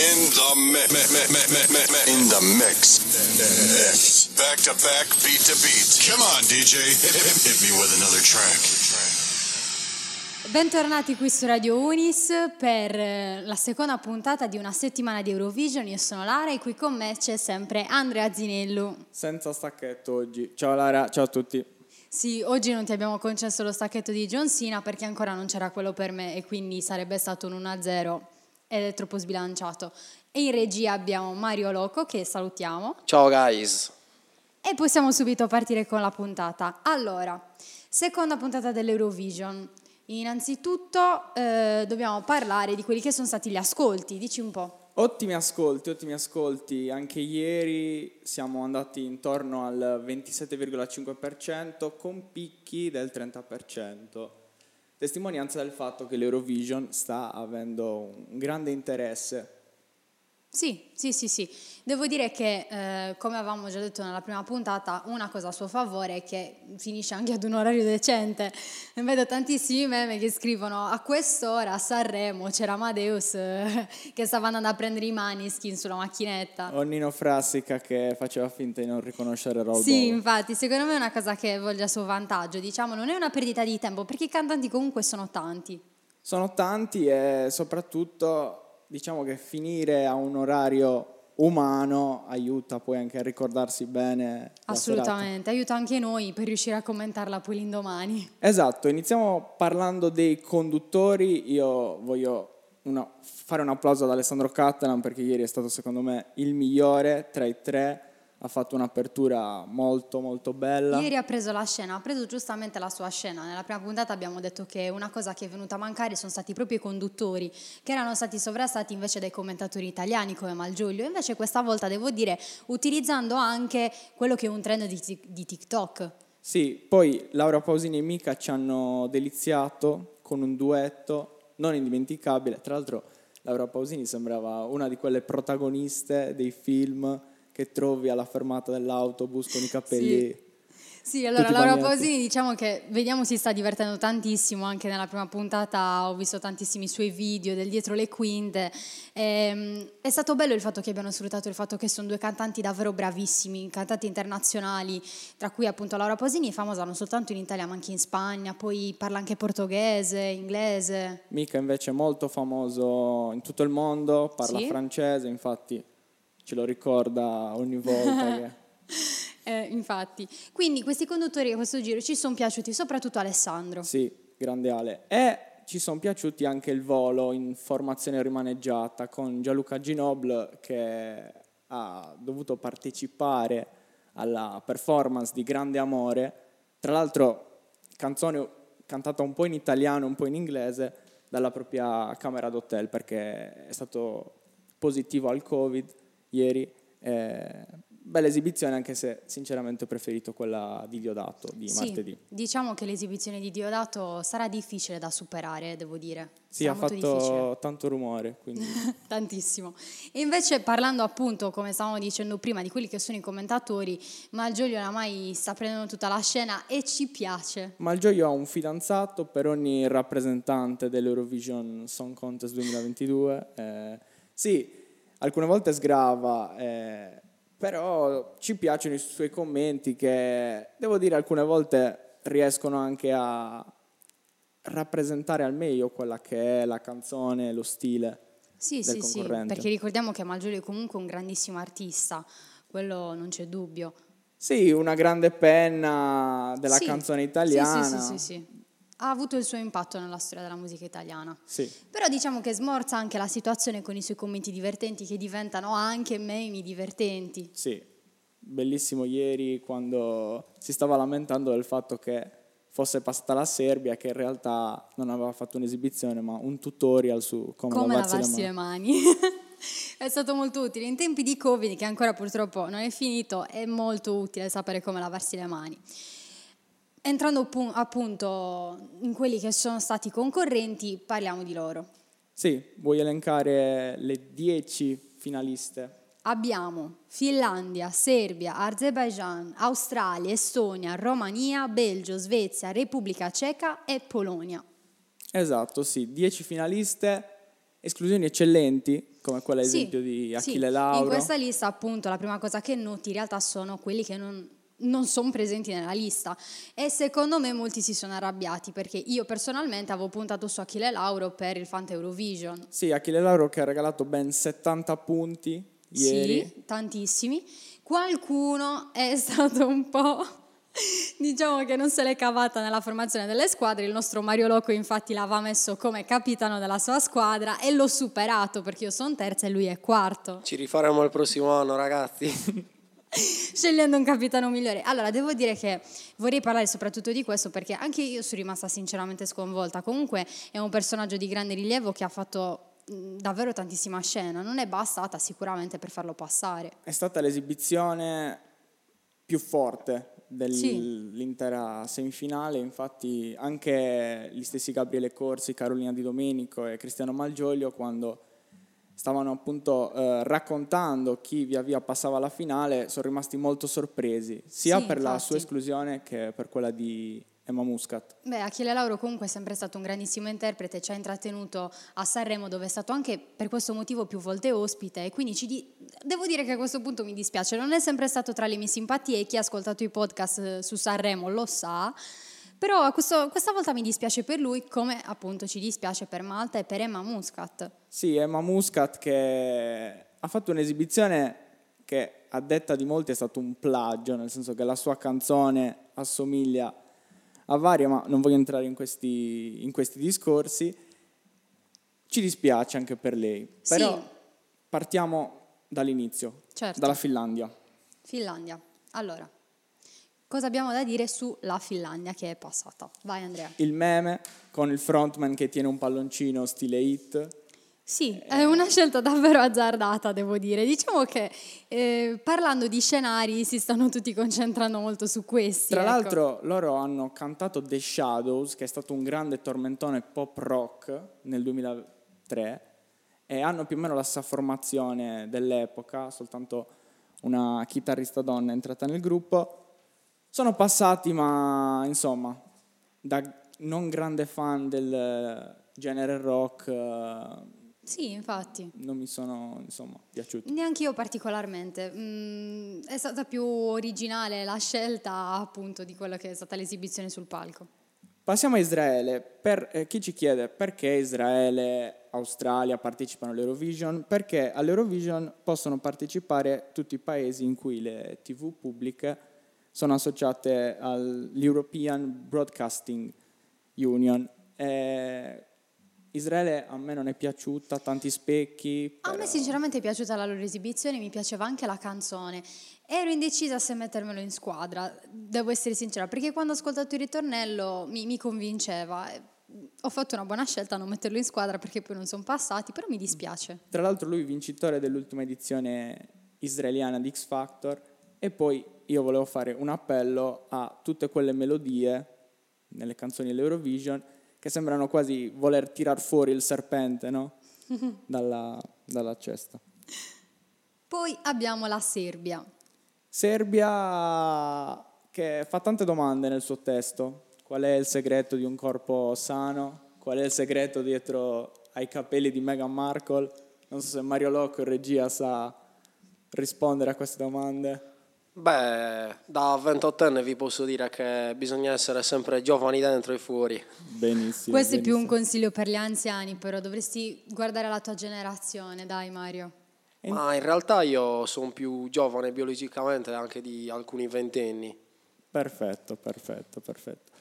In the mix. In the mix. Back to back, beat to beat. Come on, DJ. Hit me with another track. Bentornati qui su Radio Unis per eh, la seconda puntata di una settimana di Eurovision. Io sono Lara e qui con me c'è sempre Andrea Zinello. Senza stacchetto oggi. Ciao Lara, ciao a tutti. Sì, oggi non ti abbiamo concesso lo stacchetto di John Cena perché ancora non c'era quello per me e quindi sarebbe stato un 1-0 ed è troppo sbilanciato. E in regia abbiamo Mario Loco che salutiamo Ciao guys. e possiamo subito partire con la puntata. Allora, seconda puntata dell'Eurovision. Innanzitutto eh, dobbiamo parlare di quelli che sono stati gli ascolti, dici un po'. Ottimi ascolti, ottimi ascolti. Anche ieri siamo andati intorno al 27,5% con picchi del 30%. Testimonianza del fatto che l'Eurovision sta avendo un grande interesse. Sì, sì, sì, sì. Devo dire che, eh, come avevamo già detto nella prima puntata, una cosa a suo favore è che finisce anche ad un orario decente. Vedo tantissimi meme che scrivono a quest'ora a Sanremo c'era Amadeus eh, che stava andando a prendere i maniskin sulla macchinetta. O Nino Frassica che faceva finta di non riconoscere Raul Sì, infatti, secondo me è una cosa che volge a suo vantaggio, diciamo, non è una perdita di tempo, perché i cantanti comunque sono tanti. Sono tanti e soprattutto diciamo che finire a un orario umano aiuta poi anche a ricordarsi bene. Assolutamente, aiuta anche noi per riuscire a commentarla poi l'indomani. Esatto, iniziamo parlando dei conduttori. Io voglio una- fare un applauso ad Alessandro Catalan perché ieri è stato secondo me il migliore tra i tre. Ha fatto un'apertura molto molto bella. Ieri ha preso la scena, ha preso giustamente la sua scena. Nella prima puntata abbiamo detto che una cosa che è venuta a mancare sono stati proprio i conduttori, che erano stati sovrastati invece dai commentatori italiani come Malgioglio. Invece questa volta devo dire utilizzando anche quello che è un trend di, di TikTok. Sì, poi Laura Pausini e Mica ci hanno deliziato con un duetto non indimenticabile. Tra l'altro Laura Pausini sembrava una di quelle protagoniste dei film che trovi alla fermata dell'autobus con i capelli. Sì, allora Tutti Laura bagnetti. Pausini diciamo che vediamo si sta divertendo tantissimo, anche nella prima puntata ho visto tantissimi suoi video del dietro le quinte. Ehm, è stato bello il fatto che abbiano sfruttato il fatto che sono due cantanti davvero bravissimi, cantanti internazionali, tra cui appunto Laura Pausini è famosa non soltanto in Italia ma anche in Spagna, poi parla anche portoghese, inglese. Mica invece è molto famoso in tutto il mondo, parla Sì? francese, infatti ce lo ricorda ogni volta che... Eh, infatti, quindi questi conduttori a questo giro ci sono piaciuti, soprattutto Alessandro. Sì, grande Ale. E ci sono piaciuti anche il volo in formazione rimaneggiata con Gianluca Ginoble che ha dovuto partecipare alla performance di Grande Amore. Tra l'altro, canzone cantata un po' in italiano, un po' in inglese, dalla propria camera d'hotel perché è stato positivo al Covid ieri. Eh, bella esibizione, anche se sinceramente ho preferito quella di Diodato di Sì, martedì. diciamo che l'esibizione di Diodato sarà difficile da superare, devo dire. Sì, Sarà ha molto difficile. fatto tanto rumore, quindi Tantissimo. E invece parlando appunto, come stavamo dicendo prima, di quelli che sono i commentatori, Malgioglio oramai sta prendendo tutta la scena e ci piace. Malgioglio ha un fidanzato per ogni rappresentante dell'Eurovision Song Contest 2022. eh, sì, alcune volte sgrava, eh, però ci piacciono i suoi commenti che, devo dire, alcune volte riescono anche a rappresentare al meglio quella che è la canzone, lo stile. Sì, del sì, sì, perché ricordiamo che Malgioglio è comunque un grandissimo artista, quello non c'è dubbio. Sì, una grande penna della Sì, canzone sì, italiana. Sì, sì, sì, sì. Ha avuto il suo impatto nella storia della musica italiana. Sì. Però diciamo che smorza anche la situazione con i suoi commenti divertenti che diventano anche meme divertenti. Sì, bellissimo ieri quando si stava lamentando del fatto che fosse passata la Serbia, che in realtà non aveva fatto un'esibizione, ma un tutorial su come, Come lavarsi, lavarsi le le mani. mani. è stato molto utile. In tempi di Covid, che ancora purtroppo non è finito, è molto utile sapere come lavarsi le mani. Entrando pu- appunto in quelli che sono stati i concorrenti, parliamo di loro. Sì, vuoi elencare le 10 finaliste? Abbiamo Finlandia, Serbia, Azerbaijan, Australia, Estonia, Romania, Belgio, Svezia, Repubblica Ceca e Polonia. Esatto, sì, 10 finaliste esclusioni eccellenti, come quella Sì, esempio di sì. Achille Lauro. In questa lista, appunto, la prima cosa che noti in realtà sono quelli che non, non sono presenti nella lista. E secondo me molti si sono arrabbiati perché io personalmente avevo puntato su Achille Lauro per il Fanta Eurovision. Sì, Achille Lauro che ha regalato ben 70 punti ieri. Sì, tantissimi. Qualcuno è stato un po'. Diciamo che non se l'è cavata nella formazione delle squadre, il nostro Mario Loco infatti l'aveva messo come capitano della sua squadra e l'ho superato perché io sono terza e lui è quarto. Ci rifaremo il prossimo anno, ragazzi. scegliendo un capitano migliore. Allora, devo dire che vorrei parlare soprattutto di questo perché anche io sono rimasta sinceramente sconvolta. Comunque è un personaggio di grande rilievo che ha fatto davvero tantissima scena, non è bastata sicuramente per farlo passare. È stata l'esibizione più forte Sì. dell'intera semifinale, infatti anche gli stessi Gabriele Corsi, Carolina Di Domenico e Cristiano Malgioglio quando stavano appunto eh, raccontando chi via via passava alla finale sono rimasti molto sorpresi, sia Sì, per la infatti. sua esclusione che per quella di Emma Muscat. Beh, Achille Lauro comunque è sempre stato un grandissimo interprete, ci ha intrattenuto a Sanremo dove è stato anche per questo motivo più volte ospite e quindi ci di- devo dire che a questo punto mi dispiace, non è sempre stato tra le mie simpatie e chi ha ascoltato i podcast eh, su Sanremo lo sa, però questo- questa volta mi dispiace per lui come appunto ci dispiace per Malta e per Emma Muscat. Sì, Emma Muscat che ha fatto un'esibizione che a detta di molti è stato un plagio, nel senso che la sua canzone assomiglia a varie, ma non voglio entrare in questi, in questi discorsi. Ci dispiace anche per lei, Sì. però partiamo dall'inizio, Certo. dalla Finlandia. Finlandia. Allora, cosa abbiamo da dire sulla Finlandia che è passata? Vai Andrea. Il meme con il frontman che tiene un palloncino stile hit, Sì, è una scelta davvero azzardata, devo dire. Diciamo che eh, parlando di scenari si stanno tutti concentrando molto su questi. Tra ecco. l'altro loro hanno cantato The Shadows, che è stato un grande tormentone pop rock nel 2003, e hanno più o meno la stessa formazione dell'epoca, soltanto una chitarrista donna è entrata nel gruppo. Sono passati, ma insomma, da non grande fan del genere rock, eh, Sì, infatti. non mi sono insomma piaciuti. Neanche io particolarmente. Mm, è stata più originale la scelta appunto di quella che è stata l'esibizione sul palco. Passiamo a Israele. Per eh, chi ci chiede perché Israele, Australia partecipano all'Eurovision, perché all'Eurovision possono partecipare tutti i paesi in cui le TV pubbliche sono associate all'European Broadcasting Union. Eh, Israele a me non è piaciuta, tanti specchi. A me però- sinceramente è piaciuta la loro esibizione, mi piaceva anche la canzone. Ero indecisa se mettermelo in squadra, devo essere sincera, perché quando ho ascoltato il ritornello mi, mi convinceva. Ho fatto una buona scelta a non metterlo in squadra perché poi non sono passati, però mi dispiace. Tra l'altro lui vincitore dell'ultima edizione israeliana di X Factor e poi io volevo fare un appello a tutte quelle melodie nelle canzoni dell'Eurovision che sembrano quasi voler tirar fuori il serpente no? dalla, dalla cesta. Poi abbiamo la Serbia. Serbia che fa tante domande nel suo testo. Qual è il segreto di un corpo sano? Qual è il segreto dietro ai capelli di Meghan Markle? Non so se Mario Locco in regia sa rispondere a queste domande. Beh, da 28enne vi posso dire che bisogna essere sempre giovani dentro e fuori. Benissimo. Questo è più un benissimo. consiglio per gli anziani, però dovresti guardare la tua generazione, dai Mario. Ma in realtà io sono più giovane biologicamente anche di alcuni ventenni. Perfetto, perfetto, perfetto.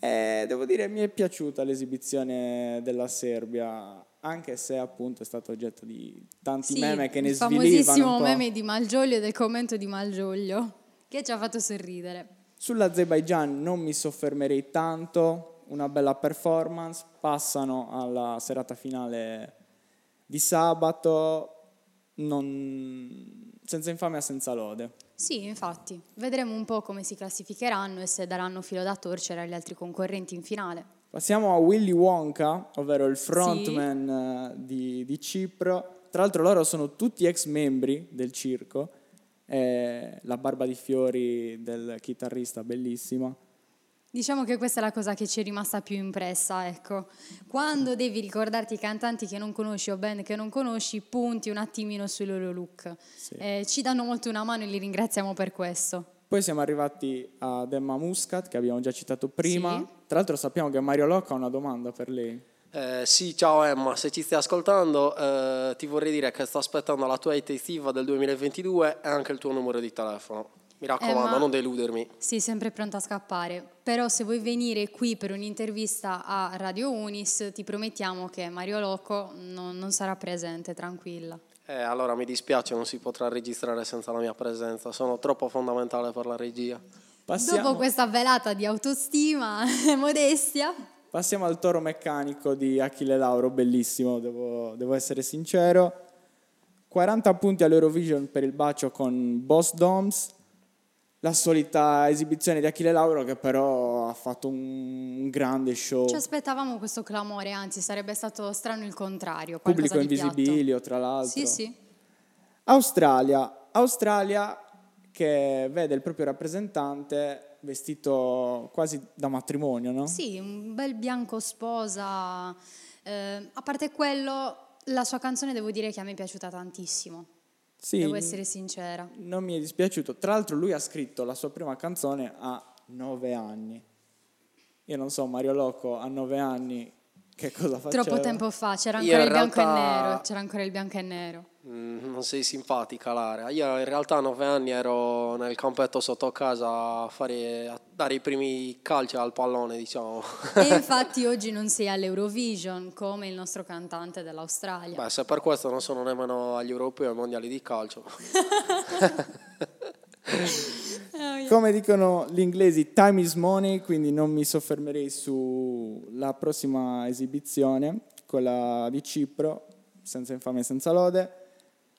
Eh, devo dire mi è piaciuta l'esibizione della Serbia, anche se appunto è stato oggetto di tanti Sì, meme che ne il svilivano famosissimo un po'. meme di Malgioglio e del commento di Malgioglio, che ci ha fatto sorridere. Sull'Azerbaijan non mi soffermerei tanto, una bella performance, passano alla serata finale di sabato, non- senza infamia, senza lode. Sì, infatti, vedremo un po' come si classificheranno e se daranno filo da torcere agli altri concorrenti in finale. Passiamo a Willy Wonka, ovvero il frontman eh, di, di Cipro. Tra l'altro loro sono tutti ex membri del circo, eh, la barba di fiori del chitarrista bellissima. Diciamo che questa è la cosa che ci è rimasta più impressa, ecco. Quando devi ricordarti i cantanti che non conosci o band che non conosci, punti un attimino sui loro look. Eh, ci danno molto una mano e li ringraziamo per questo. Poi siamo arrivati ad Emma Muscat, che abbiamo già citato prima. Sì. Tra l'altro sappiamo che Mario Locca ha una domanda per lei. Eh, sì, ciao Emma, se ci stai ascoltando eh, ti vorrei dire che sto aspettando la tua hate estiva del 2022 e anche il tuo numero di telefono. Mi raccomando, Emma- non deludermi. Sì, sempre pronta a scappare. Però se vuoi venire qui per un'intervista a Radio Unis, ti promettiamo che Mario Loco non, non sarà presente, tranquilla. Eh, allora mi dispiace, non si potrà registrare senza la mia presenza, sono troppo fondamentale per la regia. Passiamo, Dopo questa velata di autostima e modestia, passiamo al toro meccanico di Achille Lauro, bellissimo, devo, devo essere sincero. 40 punti all'Eurovision per il bacio con Boss Doms. La solita esibizione di Achille Lauro che però ha fatto un, grande show. ci aspettavamo questo clamore, anzi sarebbe stato strano il contrario. Pubblico invisibilio, tra l'altro. Sì, sì. Australia, Australia che vede il proprio rappresentante vestito quasi da matrimonio, no? Sì, un bel bianco sposa. Eh, a parte quello, la sua canzone devo dire che a me è piaciuta tantissimo. Sì, Devo essere sincera. non mi è dispiaciuto. Tra l'altro lui ha scritto la sua prima canzone a nove anni. Io non so, Mario Loco a nove anni che cosa faceva? Troppo tempo fa c'era ancora il bianco realtà- e nero. C'era ancora il bianco e nero. Mm, non sei simpatica, Lara. Io in realtà a nove anni ero nel campetto sotto casa a, fare, a dare i primi calci al pallone, diciamo. E infatti oggi non sei all'Eurovision come il nostro cantante dell'Australia. Beh, se per questo non sono nemmeno agli europei o ai mondiali di calcio. Come dicono gli inglesi, time is money, quindi non mi soffermerei sulla prossima esibizione, quella di Cipro, senza infame e senza lode.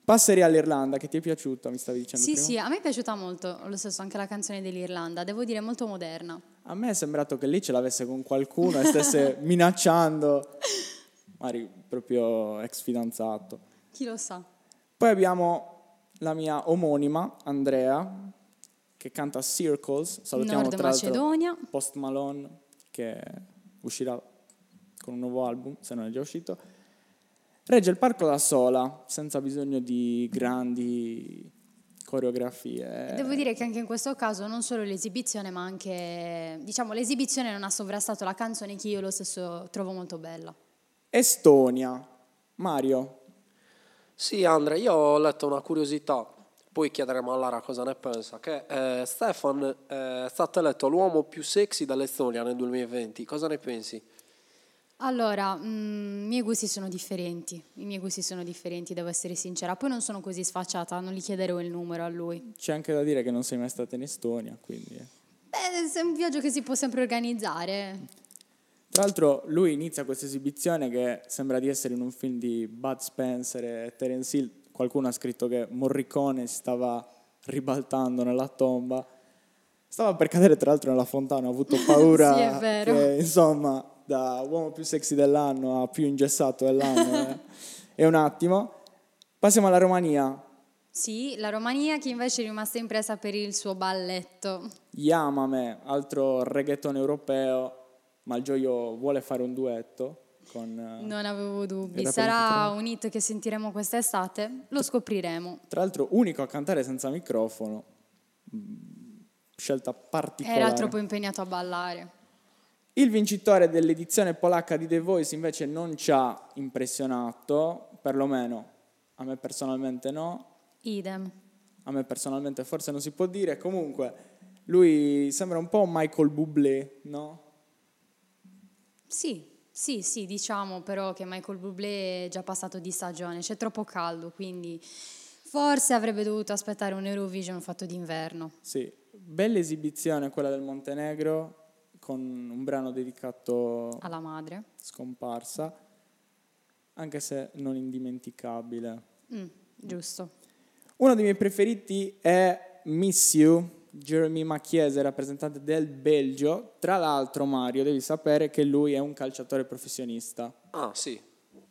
Passerei all'Irlanda, che ti è piaciuta, mi stavi dicendo Sì, prima? sì, a me è piaciuta molto, lo stesso anche la canzone dell'Irlanda, devo dire molto moderna. A me è sembrato che lì ce l'avesse con qualcuno e stesse minacciando, magari proprio ex fidanzato. Chi lo sa? Poi abbiamo la mia omonima, Andrea, che canta Circles. Salutiamo Nord tra l'altro Macedonia. Post Malone, che uscirà con un nuovo album, se non è già uscito. Regge il parco da sola, senza bisogno di grandi coreografie. Devo dire che anche in questo caso non solo l'esibizione, ma anche, diciamo, l'esibizione non ha sovrastato la canzone che io lo stesso trovo molto bella. Estonia, Mario, Sì, Andrea, io ho letto una curiosità, poi chiederemo a Lara cosa ne pensa, che eh, Stefan eh, è stato eletto l'uomo più sexy dall'Estonia nel 2020. Cosa ne pensi? Allora, mm, i miei gusti sono differenti, i miei gusti sono differenti, devo essere sincera. Poi non sono così sfacciata, non gli chiederò il numero a lui. c'è anche da dire che non sei mai stata in Estonia, quindi... eh. Beh, è un viaggio che si può sempre organizzare. Tra l'altro lui inizia questa esibizione che sembra di essere in un film di Bud Spencer e Terence Hill. Qualcuno ha scritto che Morricone si stava ribaltando nella tomba. Stava per cadere tra l'altro nella fontana, ho avuto paura Sì, è vero. che insomma da uomo più sexy dell'anno a più ingessato dell'anno eh, è un attimo. Passiamo alla Romania. Sì, la Romania che invece è rimasta impresa per il suo balletto. Yamame, altro reggaeton europeo, Malgioglio vuole fare un duetto con... eh, Non avevo dubbi. Sarà un hit che sentiremo quest'estate? Lo scopriremo. Tra l'altro unico a cantare senza microfono. Mm, Scelta particolare. Era troppo impegnato a ballare. Il vincitore dell'edizione polacca di The Voice invece non ci ha impressionato, perlomeno a me personalmente no, Idem. a me personalmente forse non si può dire, comunque lui sembra un po' Michael Bublé, no? Sì, sì, sì, diciamo però che Michael Bublé è già passato di stagione, c'è troppo caldo, quindi forse avrebbe dovuto aspettare un Eurovision fatto d'inverno. Sì, bella esibizione quella del Montenegro con un brano dedicato Alla madre. scomparsa, anche se non indimenticabile. Mm, giusto. Uno dei miei preferiti è Miss You, Jeremy Macchiese, rappresentante del Belgio. Tra l'altro, Mario, devi sapere che lui è un calciatore professionista. Ah, sì.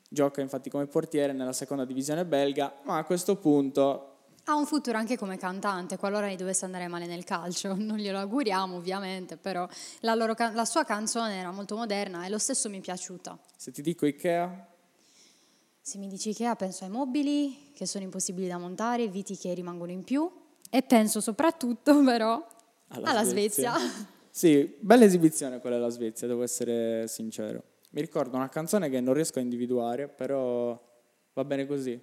Gioca infatti come portiere nella seconda divisione belga, ma a questo punto Ha un futuro anche come cantante, qualora gli dovesse andare male nel calcio. Non glielo auguriamo ovviamente, però la, loro can- la sua canzone era molto moderna e lo stesso mi è piaciuta. Se ti dico Ikea, Se mi dici Ikea penso ai mobili che sono impossibili da montare, viti che rimangono in più e penso soprattutto però alla, alla Svezia. Sì, bella esibizione quella della Svezia, devo essere sincero. Mi ricordo una canzone che non riesco a individuare, però va bene così.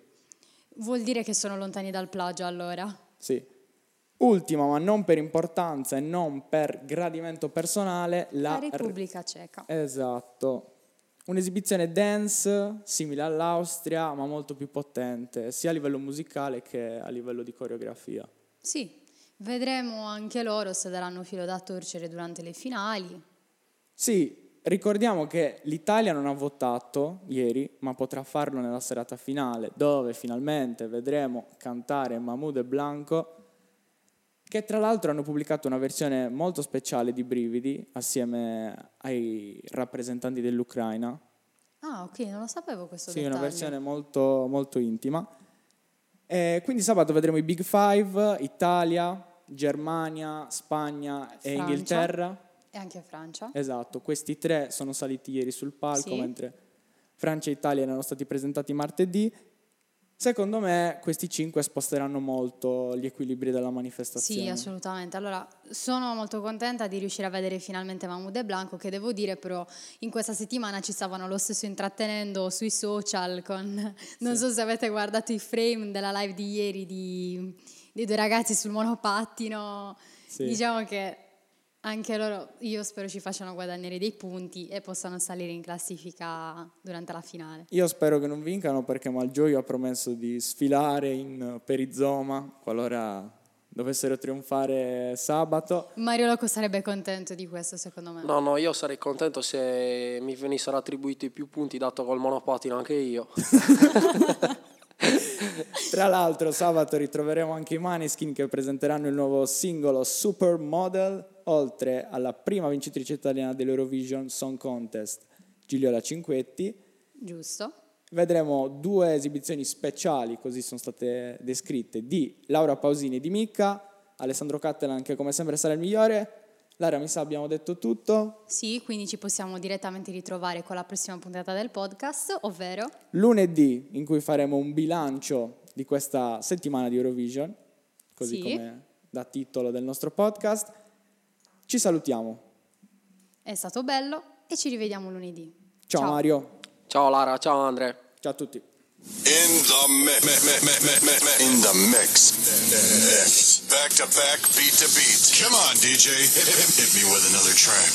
Vuol dire che sono lontani dal plagio allora. Sì. Ultima, ma non per importanza e non per gradimento personale, la, La Repubblica Ceca. Esatto. Un'esibizione dance simile all'Austria, ma molto più potente, sia a livello musicale che a livello di coreografia. Sì, vedremo anche loro se daranno filo da torcere durante le finali. Sì, ricordiamo che l'Italia non ha votato ieri, ma potrà farlo nella serata finale, dove finalmente vedremo cantare Mahmoud e Blanco, che tra l'altro hanno pubblicato una versione molto speciale di Brividi assieme ai rappresentanti dell'Ucraina. Ah, ok, non lo sapevo questo Sì, dettaglio. una versione molto, molto intima. E quindi sabato vedremo i Big Five, Italia, Germania, Spagna e Francia. Inghilterra. E anche Francia. Esatto, questi tre sono saliti ieri sul palco, Sì. mentre Francia e Italia erano stati presentati martedì. Secondo me questi cinque sposteranno molto gli equilibri della manifestazione. Sì, assolutamente. Allora, sono molto contenta di riuscire a vedere finalmente Mahmoud e Blanco, che devo dire però in questa settimana ci stavano lo stesso intrattenendo sui social con... Non so se avete guardato i frame della live di ieri di, dei due ragazzi sul monopattino. Sì. Diciamo che anche loro, io spero ci facciano guadagnare dei punti e possano salire in classifica durante la finale. Io spero che non vincano perché Malgioglio ha promesso di sfilare in perizoma qualora dovessero trionfare sabato. Mario Loco sarebbe contento di questo, secondo me. No, no, io sarei contento se mi venissero attribuiti più punti dato col monopattino anche io. Tra l'altro sabato ritroveremo anche i Maneskin che presenteranno il nuovo singolo Supermodel, oltre alla prima vincitrice italiana dell'Eurovision Song Contest, Gigliola Cinquetti. Giusto? Vedremo due esibizioni speciali, così sono state descritte, di Laura Pausini e di Micca, Alessandro Cattelan che come sempre sarà il migliore. Lara, mi sa abbiamo detto tutto. Sì, quindi ci possiamo direttamente ritrovare con la prossima puntata del podcast, ovvero Lunedì in cui faremo un bilancio di questa settimana di Eurovision, così Sì. come da titolo del nostro podcast. Ci salutiamo. è stato bello e ci rivediamo lunedì. Ciao, Mario, Ciao Lara, ciao Andre. ciao a tutti. In the mix. In the mix. Back to back, beat to beat. Come on, DJ. Hit me with another track.